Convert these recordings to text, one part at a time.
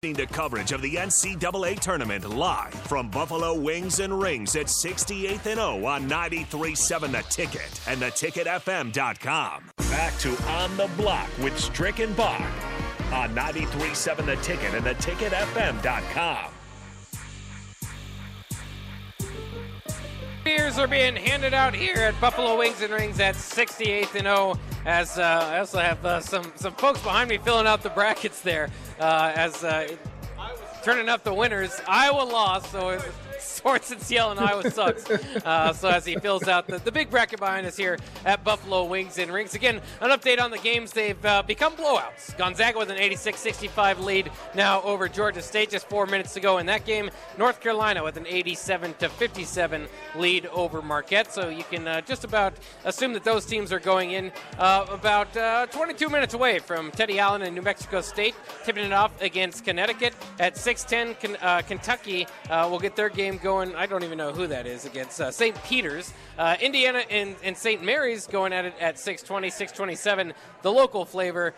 to coverage of the NCAA tournament live from Buffalo Wings and Rings at 68th and O on 93.7 The Ticket and theticketfm.com. Back to On the Block with Strick and Bach on 93.7 The Ticket and theticketfm.com. Beers are being handed out here at Buffalo Wings and Rings at 68th and O. As uh, I also have uh, some some folks behind me filling out the brackets there. Uh, as uh, turning up the winners, Iowa lost, so Sorensen's yelling Iowa sucks. Uh, so as he fills out the, the big bracket behind us here at Buffalo Wings and Rings. Again, an update on the games. They've uh, become blowouts. Gonzaga with an 86-65 lead now over Georgia State. Just four minutes to go in that game. North Carolina with an 87 to 57 lead over Marquette. So you can uh, just about assume that those teams are going in uh, about uh, 22 minutes away from Teddy Allen and New Mexico State, tipping it off against Connecticut at 6:10. Uh, Kentucky will get their game going. I don't even know who that is against uh, St. Peter's. Uh, Indiana and, and St. Mary's going at it at 620, 627. The local flavor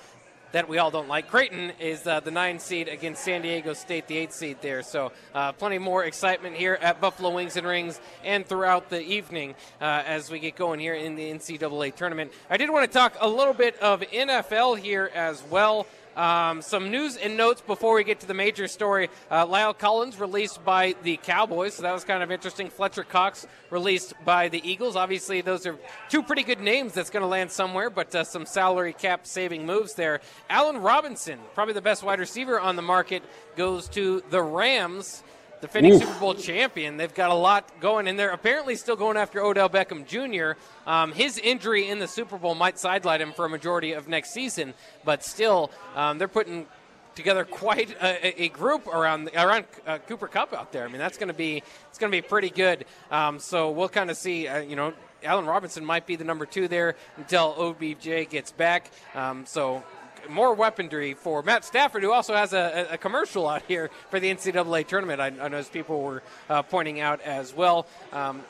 that we all don't like. Creighton is uh, the nine seed against San Diego State, the eight seed there. So uh, plenty more excitement here at Buffalo Wings and Rings and throughout the evening uh, as we get going here in the NCAA tournament. I did want to talk a little bit of NFL here as well. Um, some news and notes before we get to the major story. Uh, La'el Collins released by the Cowboys, so that was kind of interesting. Fletcher Cox released by the Eagles. Obviously, those are two pretty good names that's going to land somewhere, but uh, some salary cap saving moves there. Allen Robinson, probably the best wide receiver on the market, goes to the Rams defending Oof. Super Bowl champion. They've got a lot going, and they're apparently still going after Odell Beckham Jr. Um, his injury in the Super Bowl might sideline him for a majority of next season, but still, um, they're putting together quite a, a group around around uh, Cooper Kupp out there. I mean, that's going to be it's going to be pretty good. Um, so we'll kind of see. Uh, you know, Allen Robinson might be the number two there until OBJ gets back. Um, so more weaponry for Matt Stafford, who also has a, a commercial out here for the NCAA tournament. I, I know as people were uh, pointing out as well. Um,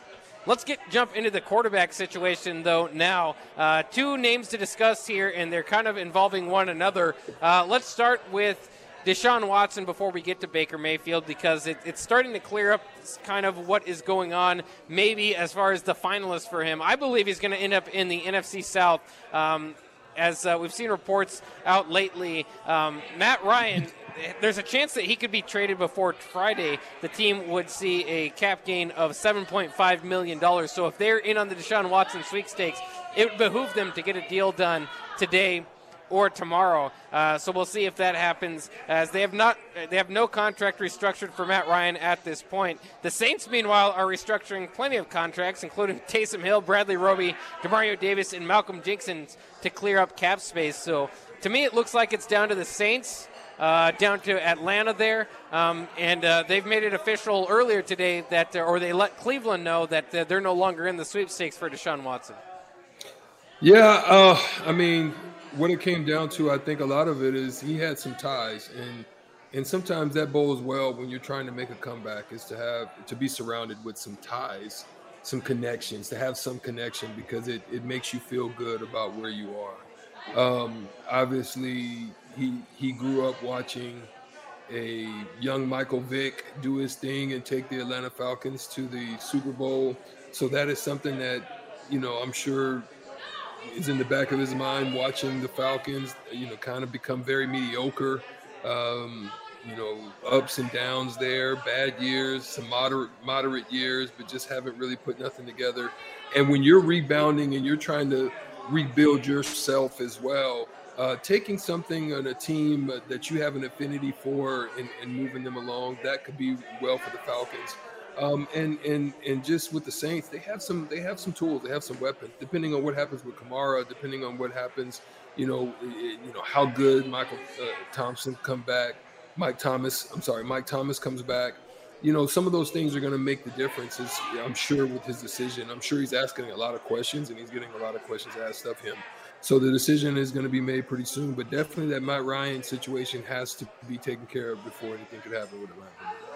Let's get jump into the quarterback situation though. Now, uh, two names to discuss here, and they're kind of involving one another. Uh, let's start with Deshaun Watson before we get to Baker Mayfield because it, it's starting to clear up kind of what is going on, maybe as far as the finalists for him. I believe he's going to end up in the NFC South. Um, as uh, we've seen reports out lately, um, Matt Ryan. There's a chance that he could be traded before Friday. The team would see a cap gain of $7.5 million. So if they're in on the Deshaun Watson sweepstakes, it would behoove them to get a deal done today or tomorrow. Uh, so we'll see if that happens. As they have not, they have no contract restructured for Matt Ryan at this point. The Saints, meanwhile, are restructuring plenty of contracts, including Taysom Hill, Bradley Roby, Demario Davis, and Malcolm Jenkins to clear up cap space. So to me, it looks like it's down to the Saints. Uh, down to Atlanta there, um, and uh, they've made it official earlier today that, uh, or they let Cleveland know that uh, they're no longer in the sweepstakes for Deshaun Watson. Yeah, uh, I mean, what it came down to, I think a lot of it is he had some ties, and and sometimes that bodes well when you're trying to make a comeback is to have to be surrounded with some ties, some connections, to have some connection because it it makes you feel good about where you are. Um, obviously, he he grew up watching a young Michael Vick do his thing and take the Atlanta Falcons to the Super Bowl. So that is something that you know I'm sure is in the back of his mind watching the Falcons, you know, kind of become very mediocre. Um, you know, ups and downs there, bad years, some moderate moderate years, but just haven't really put nothing together. And when you're rebounding and you're trying to rebuild yourself as well, uh, taking something on a team that you have an affinity for and, and moving them along, that could be well for the Falcons. Um, and and and just with the Saints, they have some they have some tools, they have some weapons. Depending on what happens with Kamara, depending on what happens, you know, you know how good Michael uh, Thompson come back, Mike Thomas. I'm sorry, Mike Thomas comes back. You know, some of those things are going to make the differences. I'm sure with his decision. I'm sure he's asking a lot of questions, and he's getting a lot of questions asked of him. So the decision is going to be made pretty soon. But definitely, that Matt Ryan situation has to be taken care of before anything could happen with Atlanta.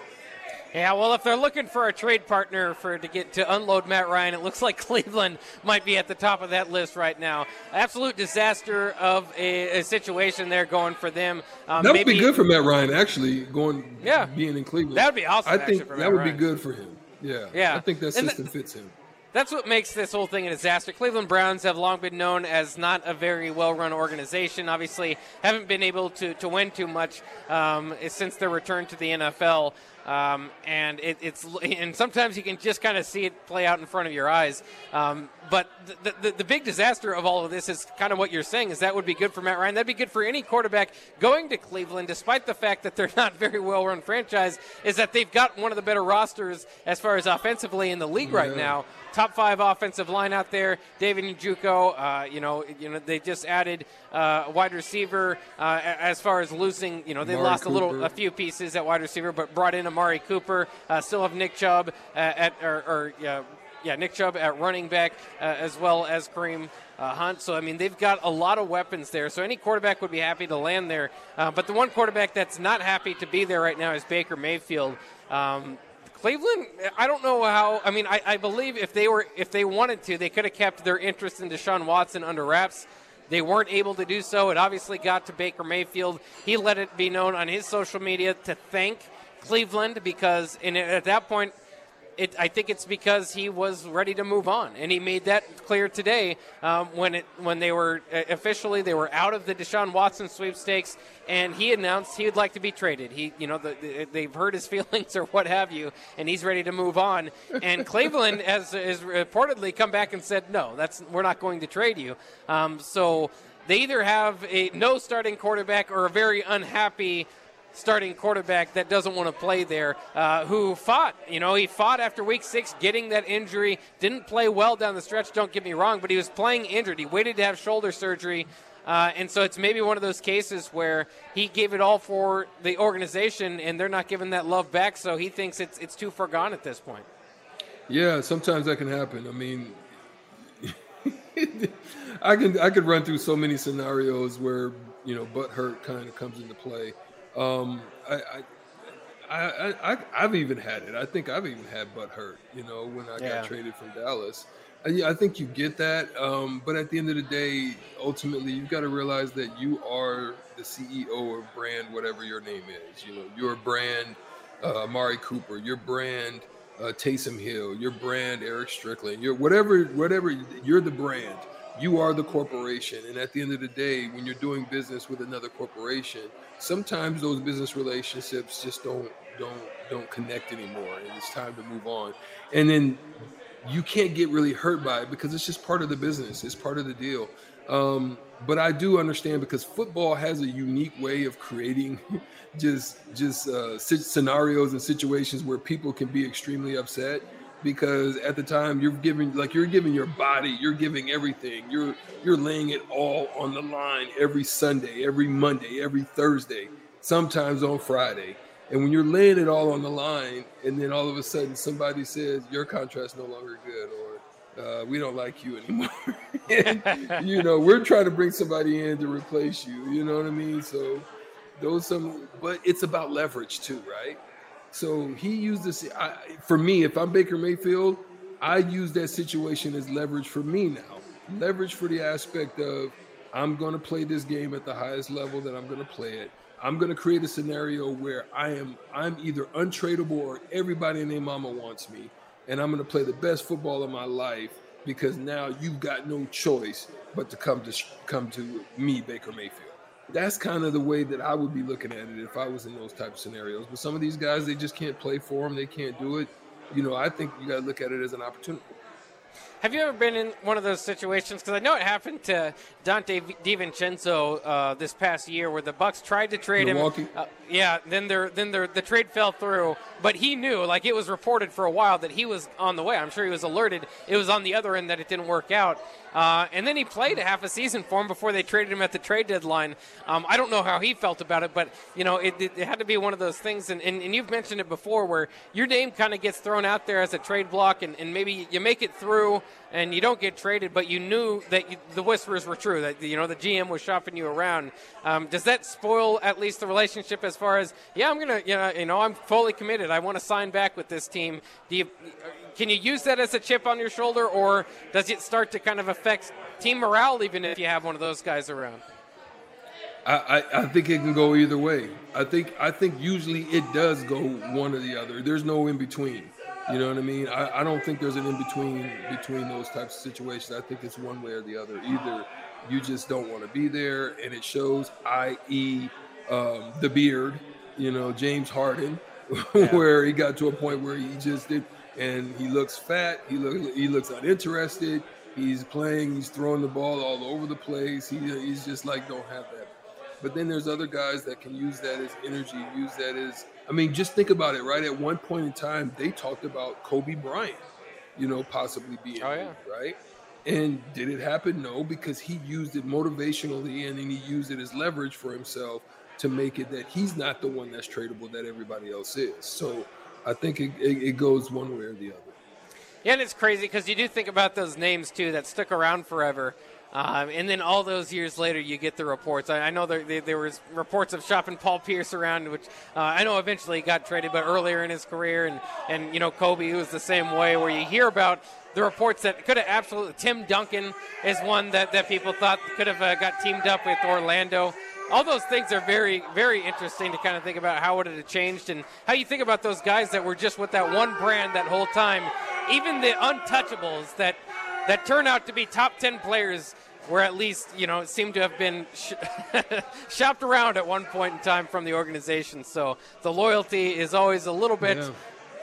Yeah, well, if they're looking for a trade partner for to get to unload Matt Ryan, it looks like Cleveland might be at the top of that list right now. Absolute disaster of a, a situation there going for them. Um, that would maybe, be good for Matt Ryan, actually, going yeah, being in Cleveland. That would be awesome. I think that would Ryan. be good for him. Yeah, yeah. I think that system fits him that's what makes this whole thing a disaster. Cleveland Browns have long been known as not a very well run organization. Obviously, haven't been able to, to win too much um, since their return to the NFL. Um, and it, it's and sometimes you can just kind of see it play out in front of your eyes. Um, but the, the, the, big disaster of all of this is kind of what you're saying is that would be good for Matt Ryan. That'd be good for any quarterback going to Cleveland, despite the fact that they're not very well run franchise. Is that they've got one of the better rosters as far as offensively in the league yeah. right now top five offensive line out there. David Njoku, uh, you know, you know, they just added uh, wide receiver. Uh, as far as losing, you know, they Amari lost Cooper. a little, a few pieces at wide receiver, but brought in Amari Cooper. Uh, still have Nick Chubb uh, at, or, or yeah, yeah, Nick Chubb at running back, uh, as well as Kareem uh, Hunt. So, I mean, they've got a lot of weapons there. So, any quarterback would be happy to land there. Uh, but the one quarterback that's not happy to be there right now is Baker Mayfield. Um, Cleveland, I don't know how. I mean, I, I, believe if they were, if they wanted to, they could have kept their interest in Deshaun Watson under wraps. They weren't able to do so. It obviously got to Baker Mayfield. He let it be known on his social media to thank Cleveland because, and at that point, it, I think it's because he was ready to move on, and he made that clear today um, when it when they were uh, officially they were out of the Deshaun Watson sweepstakes, and he announced he would like to be traded. He, you know, the, the, they've hurt his feelings or what have you, and he's ready to move on. And Cleveland has, has reportedly come back and said, no, that's we're not going to trade you. Um, so they either have a no starting quarterback or a very unhappy starting quarterback that doesn't want to play there, uh, who fought. You know, he fought after week six, getting that injury. Didn't play well down the stretch, don't get me wrong, but he was playing injured. He waited to have shoulder surgery. Uh, and so it's maybe one of those cases where he gave it all for the organization and they're not giving that love back, so he thinks it's, it's too far gone at this point. Yeah, sometimes that can happen. I mean, I can I could run through so many scenarios where you know butt hurt kind of comes into play. Um, I, I, I, I, have even had it. I think I've even had butt hurt. You know, when I yeah. got traded from Dallas. I, I think you get that, um, but at the end of the day, ultimately, you've got to realize that you are the CEO or brand, whatever your name is. You know, your brand, uh, Amari Cooper, your brand, uh, Taysom Hill, your brand, Eric Strickland, your whatever, whatever. You're the brand. You are the corporation, and at the end of the day, when you're doing business with another corporation, sometimes those business relationships just don't don't don't connect anymore and it's time to move on. And then you can't get really hurt by it because it's just part of the business. It's part of the deal. Um, but i do understand because football has a unique way of creating just just uh, scenarios and situations where people can be extremely upset because at the time you're giving like you're giving your body you're giving everything. You're you're laying it all on the line every sunday every monday every thursday sometimes on friday. And when you're laying it all on the line and then all of a sudden somebody says your contract's no longer good or uh, we don't like you anymore. And, you know we're trying to bring somebody in to replace you you know what i mean? So those some but it's about leverage too right so he used this I, for me. If I'm Baker Mayfield, I use that situation as leverage for me now. Leverage for the aspect of I'm going to play this game at the highest level that I'm going to play it. I'm going to create a scenario where I am I'm either untradeable or everybody in their mama wants me, and I'm going to play the best football of my life because now you've got no choice but to come to come to me, Baker Mayfield that's kind of the way that I would be looking at it if I was in those type of scenarios. But some of these guys, they just can't play for them. They can't do it. You know, I think you got to look at it as an opportunity. Have you ever been in one of those situations? Because I know it happened to Donte DiVincenzo uh, this past year, where the Bucks tried to trade Milwaukee. him. Uh, yeah, then their then their, the trade fell through, but he knew, like it was reported for a while, that he was on the way. I'm sure he was alerted. It was on the other end that it didn't work out, uh, and then he played a half a season for him before they traded him at the trade deadline. Um, I don't know how he felt about it, but you know, it, it, it had to be one of those things. And, and, and you've mentioned it before, where your name kind of gets thrown out there as a trade block, and, and maybe you make it through and you don't get traded, but you knew that you, the whispers were true that you know the GM was shopping you around. Um, does that spoil at least the relationship as far as yeah, I'm you know, you know I'm fully committed. I want to sign back with this team. Do you can you use that as a chip on your shoulder, or does it start to kind of affect team morale even if you have one of those guys around? I, I, think it can go either way. I think I think usually it does go one or the other. There's no in between. You know what I mean? I, I don't think there's an in between between those types of situations. I think it's one way or the other. Either you just don't want to be there, and it shows. I.e., um, the beard. You know, James Harden, yeah. where he got to a point where he just did, and he looks fat. He looks he looks uninterested. He's playing. He's throwing the ball all over the place. He, he's just like don't have that but then there's other guys that can use that as energy, use that as I mean, just think about it, right? At one point in time, they talked about Kobe Bryant, you know, possibly being oh, yeah. right? And did it happen? No, because he used it motivationally and then he used it as leverage for himself to make it that he's not the one that's tradable that everybody else is. So I think it, it, it goes one way or the other. Yeah, and it's crazy because you do think about those names too that stuck around forever. Um, and then all those years later, you get the reports. I, I know there, there, there, was reports of shopping Paul Pierce around, which uh, I know eventually got traded, but earlier in his career, and and you know Kobe was the same way, where you hear about the reports that could have absolutely. Tim Duncan is one that, that people thought could have uh, got teamed up with Orlando. All those things are very, very interesting to kind of think about how would it have changed and how you think about those guys that were just with that one brand that whole time. Even the untouchables that that turn out to be top 10 players where at least, you know, seem to have been sh- shopped around at one point in time from the organization. So the loyalty is always a little bit yeah.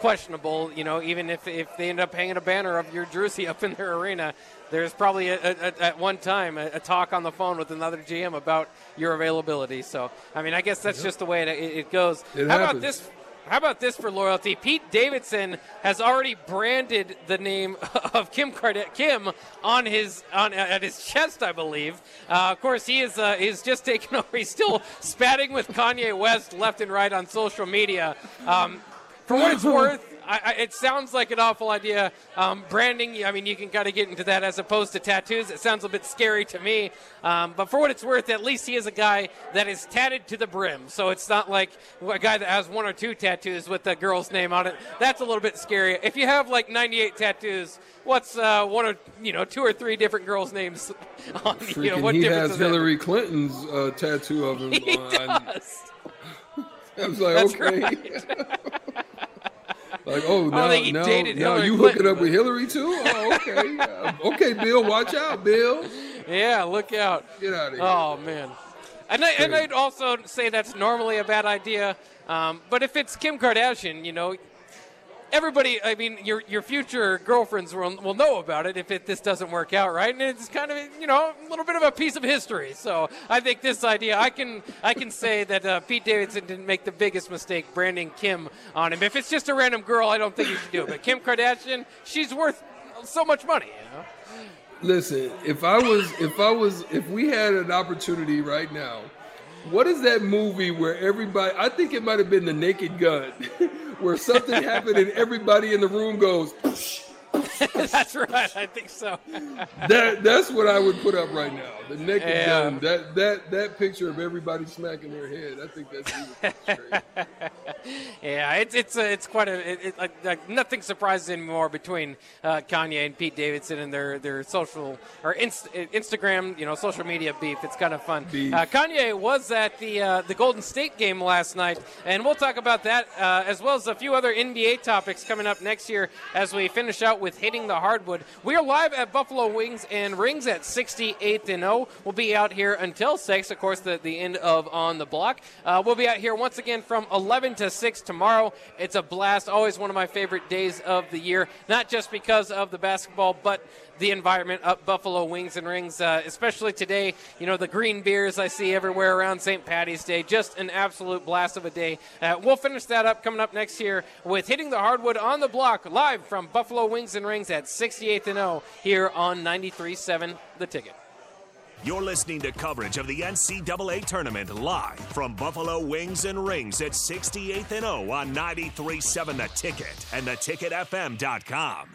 questionable, you know, even if, if they end up hanging a banner of your jersey up in their arena. There's probably a, a, a, at one time a, talk on the phone with another GM about your availability. So, I mean, I guess that's just the way it, it goes. It How happens. about this how about this for loyalty? Pete Davidson has already branded the name of Kim Kardashian Kim on his on at his chest, I believe. Uh, of course, he is uh, he's just taken over. He's still spatting with Kanye West left and right on social media. Um, for what it's worth, I, I, it sounds like an awful idea. Um, branding, I mean, you can kind of get into that as opposed to tattoos. It sounds a bit scary to me. Um, but for what it's worth, at least he is a guy that is tatted to the brim. So it's not like a guy that has one or two tattoos with a girl's name on it. That's a little bit scary. If you have like 98 tattoos, what's uh, one or you know two or three different girls' names on? Freaking, you know, what he difference has Hillary Clinton's uh, tattoo of him. He on. does. I was like, That's okay. right. Like, oh, now, he now, dated now Hillary you hooking up with Hillary too? Oh, okay. Uh, okay, Bill, watch out, Bill. Yeah, look out. Get out of here. Oh man. And, I, and I'd also say that's normally a bad idea. Um, but if it's Kim Kardashian, you know, everybody, I mean, your your future girlfriends will, will know about it if it, this doesn't work out, right? And it's kind of, you know, a little bit of a piece of history. So I think this idea, I can I can say that uh, Pete Davidson didn't make the biggest mistake branding Kim on him. If it's just a random girl, I don't think you should do it. But Kim Kardashian, she's worth so much money, you know. Listen, if I was, if I was, if we had an opportunity right now, what is that movie where everybody? I think it might have been The Naked Gun, where something happened and everybody in the room goes. that's right. I think so. that that's what I would put up right now. The naked yeah. gun. That that that picture of everybody smacking their head. I think that's yeah, it's it's uh, it's quite a it, it, like, like, nothing surprises anymore between uh, Kanye and Pete Davidson and their their social or inst- Instagram, you know, social media beef. It's kind of fun. Uh, Kanye was at the uh, the Golden State game last night, and we'll talk about that uh, as well as a few other NBA topics coming up next year as we finish out with hitting the hardwood. We are live at Buffalo Wings and Rings at 68th and O. We'll be out here until 6, of course, the, the end of On the Block. Uh, we'll be out here once again from 11 to 6 tomorrow. It's a blast. Always one of my favorite days of the year, not just because of the basketball, but the environment up Buffalo Wings and Rings, uh, especially today. You know, the green beers I see everywhere around St. Patty's Day. Just an absolute blast of a day. Uh, we'll finish that up coming up next year with Hitting the Hardwood on the Block, live from Buffalo Wings and Rings at 68th and O here on 93.7 The Ticket. You're listening to coverage of the NCAA tournament live from Buffalo Wings and Rings at 68th and O on 93.7 The Ticket and theticketfm.com.